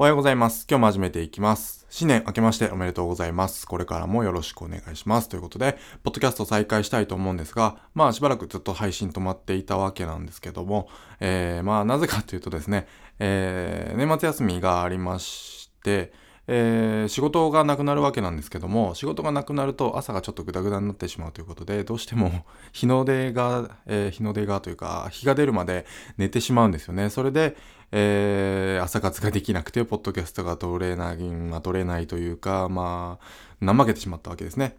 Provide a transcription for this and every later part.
おはようございます。今日も始めていきます。新年明けましておめでとうございます。これからもよろしくお願いします。ということで、ポッドキャスト再開したいと思うんですが、まあしばらくずっと配信止まっていたわけなんですけども、えー、まあなぜかというとですね、えー、年末休みがありまして、えー、仕事がなくなるわけなんですけども、仕事がなくなると朝がちょっとグダグダになってしまうということで、どうしても 日の出が、えー、日の出がというか、日が出るまで寝てしまうんですよね。それで、えー、朝活ができなくて、ポッドキャストが取れない、まあ、取れないというか、まあ、怠けてしまったわけですね。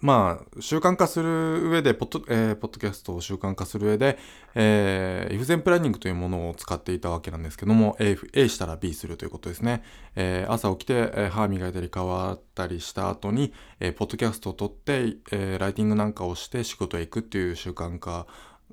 まあ、習慣化する上で、ポッド、えー、ポッドキャストを習慣化する上で、えー、イフゼンプランニングというものを使っていたわけなんですけども、A, A したら B するということですね。えー、朝起きて、えー、歯磨いたり変わったりした後に、えー、ポッドキャストを撮って、えー、ライティングなんかをして仕事へ行くっていう習慣化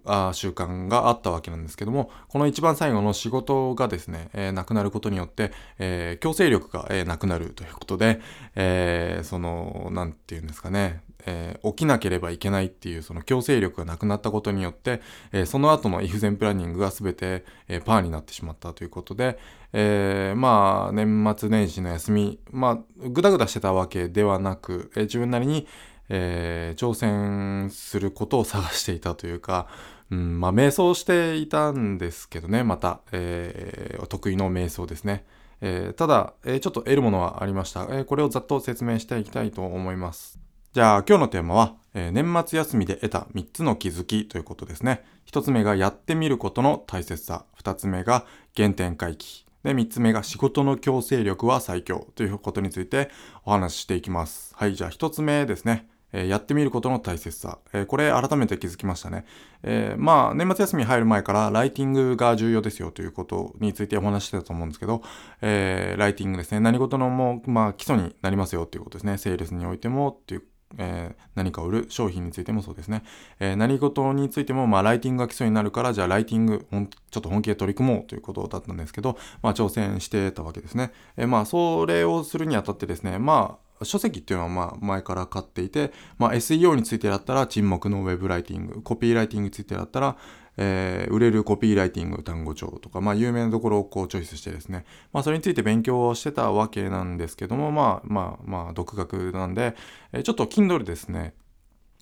あ習慣があったわけなんですけども、この一番最後の仕事がですね、えー、なくなることによって、えー、強制力が、えー、なくなるということで、えー、その、なんて言うんですかね、えー、起きなければいけないっていうその強制力がなくなったことによって、えー、その後のイフゼンプランニングが全て、えー、パーになってしまったということで、えー、まあ年末年始の休み、まあぐだぐだしてたわけではなく、えー、自分なりに、えー、挑戦することを探していたというか、うん、まあ、瞑想していたんですけどね、また、えー、得意の瞑想ですね。えー、ただ、え、ちょっと得るものはありました、え。これをざっと説明していきたいと思います。じゃあ、今日のテーマは、え、年末休みで得た3つの気づきということですね。1つ目がやってみることの大切さ。2つ目が原点回帰。で、3つ目が仕事の強制力は最強ということについてお話ししていきます。はい、じゃあ1つ目ですね。え、やってみることの大切さ。え、これ改めて気づきましたね。えー、まあ、年末休み入る前からライティングが重要ですよということについてお話してたと思うんですけど、えライティングですね。何事のも、まあ、基礎になりますよということですね。セールスにおいてもっていうえー、何か売る商品についてもそうですね。え、何事についても、まあ、ライティングが基礎になるから、じゃあ、ライティング、ちょっと本気で取り組もうということだったんですけど、まあ、挑戦してたわけですね。え、まあ、それをするにあたってですね、まあ、書籍っていうのはまあ前から買っていて、まあ、SEO についてだったら沈黙のウェブライティング、コピーライティングについてだったら、えー、売れるコピーライティング単語帳とか、まあ有名なところをこうチョイスしてですね、まあそれについて勉強をしてたわけなんですけども、まあまあまあ独学なんで、えー、ちょっと Kindle ですね、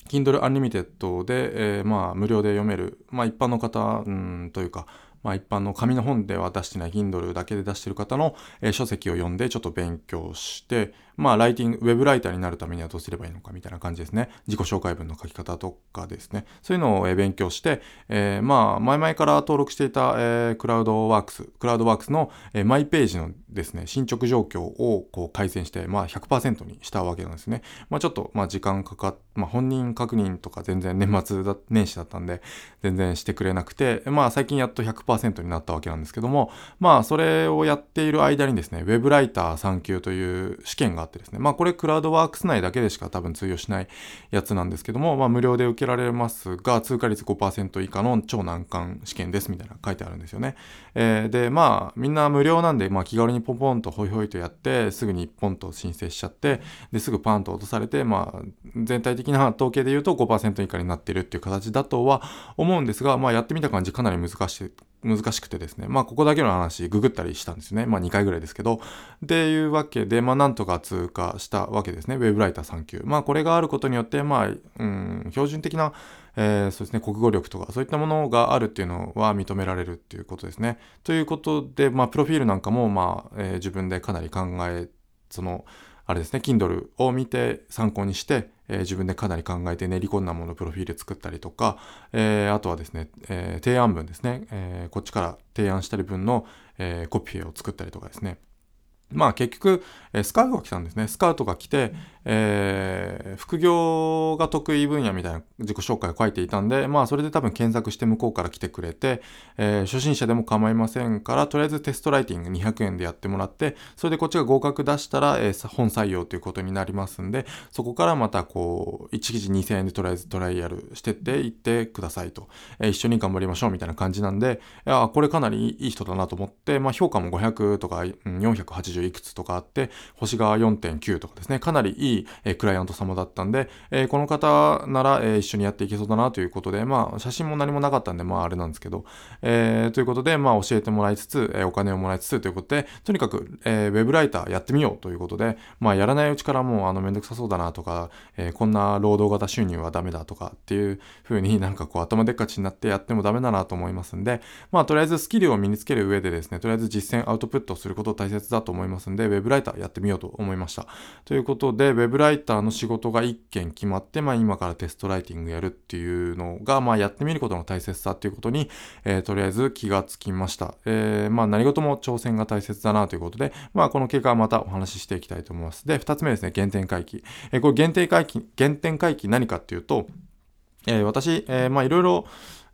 Kindle Unlimited で、えー、まあ無料で読める、まあ一般の方、うん、というか、まあ、一般の紙の本では出してない Kindle だけで出してる方の、えー、書籍を読んでちょっと勉強して、まあ、ライティング、ウェブライターになるためにはどうすればいいのかみたいな感じですね。自己紹介文の書き方とかですね。そういうのを、勉強して、えー、まあ、前々から登録していた、えー、クラウドワークス、クラウドワークスの、えー、マイページのですね、進捗状況をこう改善して、まあ100%にしたわけなんですね。まあちょっと、まあ時間かかっ、まあ本人確認とか全然年末だ、年始だったんで、全然してくれなくて、まあ最近やっと100%になったわけなんですけども、まあそれをやっている間にですね、ウェブライター3級という試験があってですね、まあこれクラウドワークス内だけでしか多分通用しないやつなんですけども、まあ無料で受けられますが、通過率5%以下の超難関試験ですみたいな書いてあるんですよね。えー、で、まあみんな無料なんで、まあ気軽にポンポンとホイホイとやって、すぐに1本と申請しちゃって、ですぐパンと落とされて、まあ全体的な統計で言うと5%以下になってるっていう形だとは思うんですが、まあやってみた感じかなり難しい難しくてですね。まあ、ここだけの話、ググったりしたんですね。まあ、2回ぐらいですけど。っていうわけで、まあ、なんとか通過したわけですね。ウェブライター3級。まあ、これがあることによって、まあ、うん、標準的な、えー、そうですね、国語力とか、そういったものがあるっていうのは認められるっていうことですね。ということで、まあ、プロフィールなんかも、まあ、えー、自分でかなり考え、その、あれですね、Kindle を見て参考にして、えー、自分でかなり考えて練り込んだものプロフィール作ったりとか、えー、あとはですね、えー、提案文ですね、えこっちから提案したり分の、えコピーを作ったりとかですね。まあ結局、えスカウトが来たんですね。スカウトが来て、えー、副業が得意分野みたいな自己紹介を書いていたんで、まあそれで多分検索して向こうから来てくれて、えー、初心者でも構いませんから、とりあえずテストライティング200円でやってもらって、それでこっちが合格出したら、えー、本採用ということになりますんで、そこからまたこう、1記事2000円でとりあえずトライアルしてっていってくださいと、えー、一緒に頑張りましょうみたいな感じなんで、いや、これかなりいい人だなと思って、まあ評価も500とか、480 30いくつとかあって、星が4.9とかですね、かなりいい、え、クライアント様だったんで、え、この方なら、え、一緒にやっていけそうだなということで、まあ、写真も何もなかったんで、まあ、あれなんですけど、え、ということで、まあ、教えてもらいつつ、え、お金をもらいつつということで、とにかく、えー、ウェブライターやってみようということで、まあ、やらないうちからもう、あの、めんどくさそうだなとか、え、こんな労働型収入はダメだとかっていう風に なんかこう、頭でっかちになってやってもダメだなと思いますんで、まあ、とりあえずスキルを身につける上でですね、とりあえず実践アウトプットすること大切だと思います。ますんで、ウェブライターやってみようと思いました。ということで、ウェブライターの仕事が1件決まって、まあ、今からテストライティングやるっていうのが、まあ、やってみることの大切さっていうことに、えー、とりあえず気がつきました。えー、まあ、何事も挑戦が大切だなということで、まあ、この結果はまたお話ししていきたいと思います。で、2つ目ですね、原点回帰。えー、これ原点回帰、原点回帰何かっていうと、えー、私、えー、まあ、いろいろ、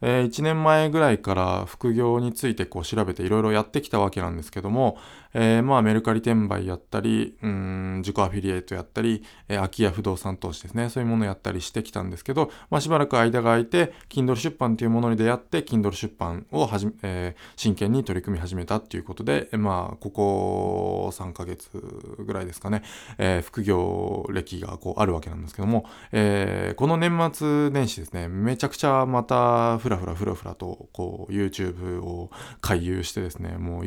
えー、1年前ぐらいから副業についてこう調べていろいろやってきたわけなんですけども、えー、まあメルカリ転売やったり、うん、自己アフィリエイトやったり、えー、空き家不動産投資ですね、そういうものやったりしてきたんですけど、まあしばらく間が空いて、Kindle 出版というものに出会って、Kindle 出版をはじめ、えー、真剣に取り組み始めたっていうことで、まあここ3ヶ月ぐらいですかね、えー、副業歴がこうあるわけなんですけども、えー、この年末年始ですね、めちゃくちゃまたふらふらふらふらとこう YouTube を回遊してですね、もう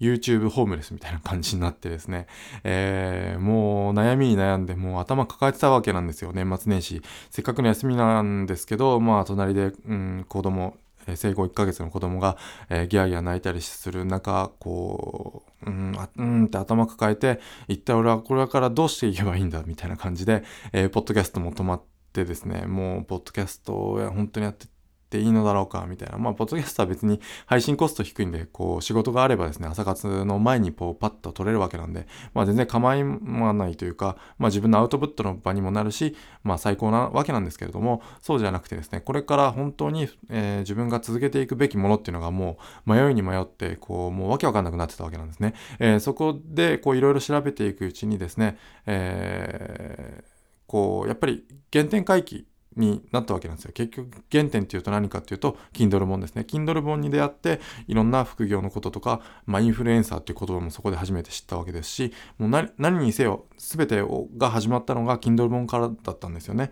YouTube ホームレスみたいな感じになってですね、えー、もう悩みに悩んで、もう頭抱えてたわけなんですよ、年末年始。せっかくの休みなんですけど、まあ、隣で、うん、子供、生後1ヶ月の子供が、えー、ギャーギャー泣いたりする中、こう、うん、あうんって頭抱えて、一体俺はこれからどうしていけばいいんだみたいな感じで、えー、ポッドキャストも止まってですね、もう、ポッドキャストを本当にやってていいのだろうかみたいな。まあ、ポッドキャストは別に配信コスト低いんで、こう、仕事があればですね、朝活の前にこう、パッと取れるわけなんで、まあ、全然構わないというか、まあ、自分のアウトプットの場にもなるし、まあ、最高なわけなんですけれども、そうじゃなくてですね、これから本当に、えー、自分が続けていくべきものっていうのがもう、迷いに迷って、こう、もうわけわかんなくなってたわけなんですね。えー、そこで、こう、いろいろ調べていくうちにですね、えー、こう、やっぱり原点回帰になったわけなんですよ。結局原点っていうと何かっていうと Kindle 本ですね。Kindle 本に出会っていろんな副業のこととか、まあ、インフルエンサーっていう言葉もそこで初めて知ったわけですしもう何にせよ全てが始まったのが Kindle 本からだったんですよね。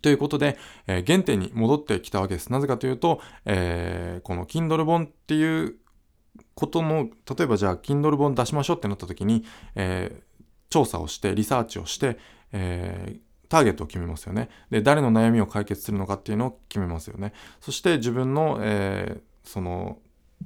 ということで、えー、原点に戻ってきたわけです。なぜかというと、えー、この Kindle 本っていうことの例えばじゃあ Kindle 本出しましょうってなった時に、えー、調査をしてリサーチをして、えーターゲットを決めますよね。で、誰の悩みを解決するのかっていうのを決めますよね。そして自分の、えー、その、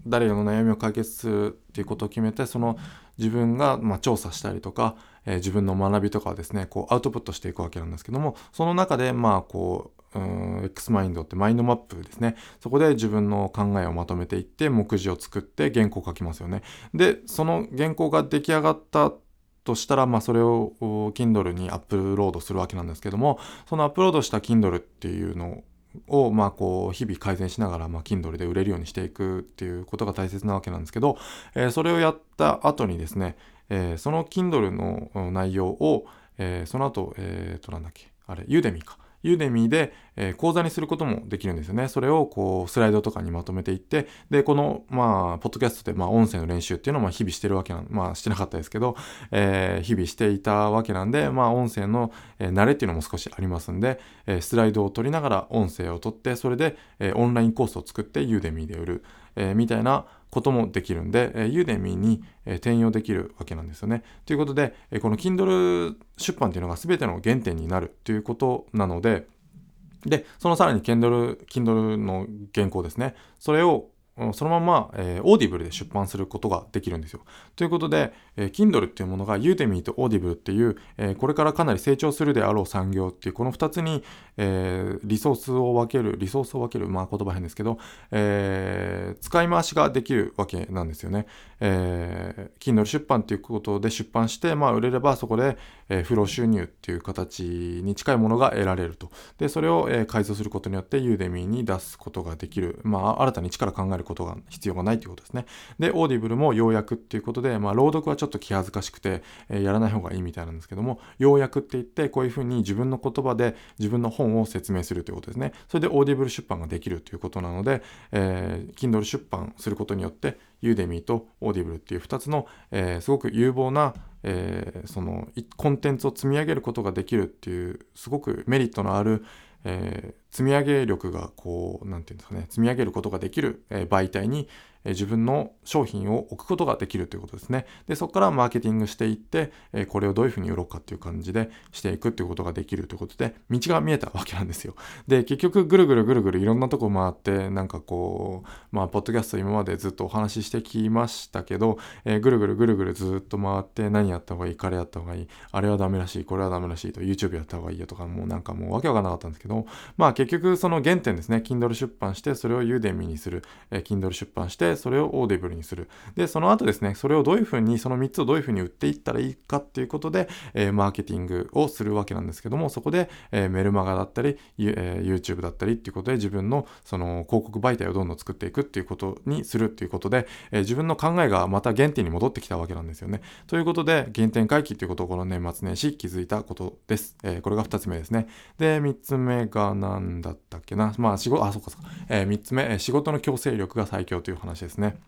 誰の悩みを解決するっていうことを決めて、その自分が、まあ、調査したりとか、えー、自分の学びとかをですね、こうアウトプットしていくわけなんですけども、その中で、まあ、こう、うん、X マインドってマインドマップですね。そこで自分の考えをまとめていって、目次を作って原稿を書きますよね。で、その原稿が出来上がったとしたら、まあ、それを Kindle にアップロードするわけなんですけども、そのアップロードした Kindle っていうのを、まあ、こう、日々改善しながら、まあ、Kindle で売れるようにしていくっていうことが大切なわけなんですけど、えー、それをやった後にですね、えー、その Kindle の内容を、えー、その後、えっ、と、なんだっけ、あれ、ユーデミーか。ユーデミーで、え、講座にすることもできるんですよね。それをこうスライドとかにまとめていって、で、この、まあ、ポッドキャストで、まあ、音声の練習っていうのも日々してるわけなん、まあ、してなかったですけど、えー、日々していたわけなんで、まあ、音声の、え、慣れっていうのも少しありますんで、えスライドを取りながら音声を取って、それで、えオンラインコースを作ってユーデミーで売る、えみたいなこともできるんで、えー、ユーデミーに、えー、転用できるわけなんですよね。ということで、えー、この Kindle 出版っていうのが全ての原点になるということなので、で、そのさらに Kindle, Kindle の原稿ですね。それをそのまま、えー、 Audible で出版することができるんですよ。ということで、えー、Kindle っていうものが Udemy と Audible っていう、えー、これからかなり成長するであろう産業っていうこの2つに、えー、リソースを分ける、リソースを分ける、まあ言葉変ですけど、えー、使い回しができるわけなんですよね。えー、Kindle 出版っていうことで出版して、まあ売れればそこで、えー、不労収入っていう形に近いものが得られると。で、それを、えー、改造することによって Udemy に出すことができる。まあ新たに力考えることが必要がないということですね。で、 Audible も要約っていうことで、まあ、朗読はちょっと気恥ずかしくて、えー、やらない方がいいみたいなんですけども、要約って言って、こういうふうに自分の言葉で自分の本を説明するということですね。それで Audible 出版ができるということなので、えー、Kindle 出版することによって、 Udemy と Audible っていう2つの、えー、すごく有望な、えー、そのコンテンツを積み上げることができるっていうすごくメリットのある、え、積み上げ力がこう何て言うんですかね積み上げることができる、媒体に自分の商品を置くことができるということですね。で、そこからマーケティングしていって、これをどういうふうに売ろうかっていう感じでしていくっていうことができるということで、道が見えたわけなんですよ。で、結局ぐるぐるぐるぐるいろんなとこ回って、なんかこう、まあ、ポッドキャスト今までずっとお話ししてきましたけど、えー、ぐるぐるぐるぐるずっと回って何やった方がいい、彼やった方がいい、あれはダメらしい、これはダメらしいと、YouTube やった方がいいよとか、もうなんかもうわけわかんなかったんですけど、まあ結局その原点ですね、Kindle 出版して、それを Udemy にする、えー、Kindle 出版して、それを Audible にする。で、その後ですね、それをどういうふうに、その3つをどういうふうに売っていったらいいかっていうことで、えー、マーケティングをするわけなんですけども、そこで、えー、メルマガだったり、えー、YouTube だったりっていうことで自分のその広告媒体をどんどん作っていくっていうことにするっていうことで、えー、自分の考えがまた原点に戻ってきたわけなんですよね。ということで、原点回帰っていうことをこの年末年始気づいたことです。えー、これが2つ目ですね。で、3つ目が何だったっけな。まあ仕事、あ、そっかそうか。えー、3つ目、仕事の強制力が最強という話ですね。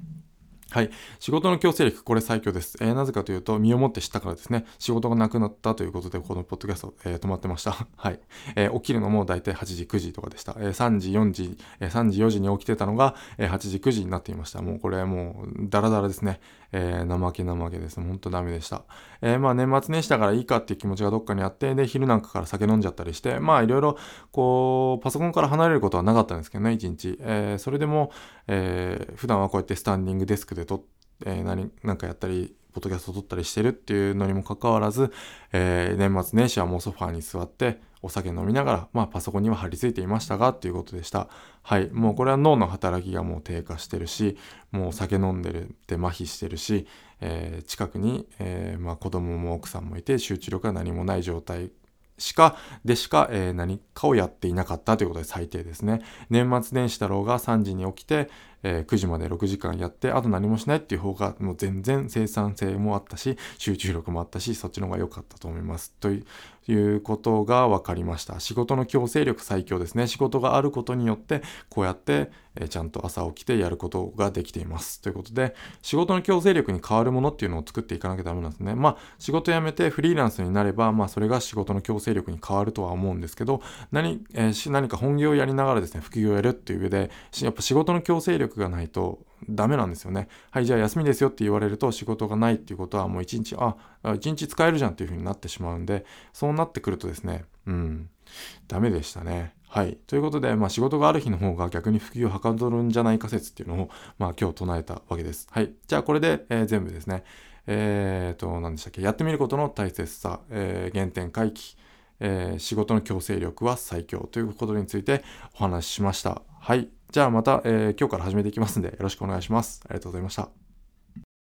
はい。仕事の強制力、これ最強です。えー、なぜかというと、身をもって知ったからですね。仕事がなくなったということで、このポッドキャスト、えー、止まってました。はい。えー、起きるのも大体8時、9時とかでした。え3時、4時、え3時、4時に起きてたのが、え8時、9時になっていました。もうこれもう、ダラダラですね。え怠け怠けです。ほんとダメでした。えまあ年末年始だからいいかっていう気持ちがどっかにあって、で、昼なんかから酒飲んじゃったりして、まあいろいろ、こう、パソコンから離れることはなかったんですけどね、1日。えそれでも、え普段はこうやってスタンディングデスクで撮、えー、何、なんかやったり、ポッドキャスト撮ったりしてるっていうのにもかかわらず、えー、年末年始はもうソファーに座ってお酒飲みながら、まあパソコンには貼り付いていましたがっていうことでした。はい。もうこれは脳の働きがもう低下してるし、もうお酒飲んでるって麻痺してるし、えー、近くに、えー、まあ子供も奥さんもいて集中力が何もない状態しか、でしか、えー、何かをやっていなかったということで最低ですね。年末年始だろうが3時に起きて、え、9時まで6時間やって、あと何もしないっていう方が、もう全然生産性もあったし、集中力もあったし、そっちの方が良かったと思います。ということが分かりました。仕事の強制力最強ですね。仕事があることによって、こうやって、え、ちゃんと朝起きてやることができています。ということで、仕事の強制力に変わるものっていうのを作っていかなきゃダメなんですね。まあ、仕事辞めてフリーランスになれば、まあ、それが仕事の強制力に変わるとは思うんですけど、何、えー、何か本業をやりながらですね、副業をやるっていう上で、やっぱ仕事の強制力がないと、ダメなんですよね。はい、じゃあ休みですよって言われると仕事がないっていうことはもう一日、あ、一日使えるじゃんっていう風になってしまうんで、そうなってくるとですね、うん、ダメでしたね。はい。ということで、まあ仕事がある日の方が逆に普及をはかどるんじゃないか説っていうのを、まあ今日唱えたわけです。はい。じゃあこれで、えー、全部ですね。えっ、と、何でしたっけ？やってみることの大切さ、えー、原点回帰、えー、仕事の強制力は最強ということについてお話ししました。はい。じゃあまた、えー、今日から始めていきますんでよろしくお願いします。ありがとうございました。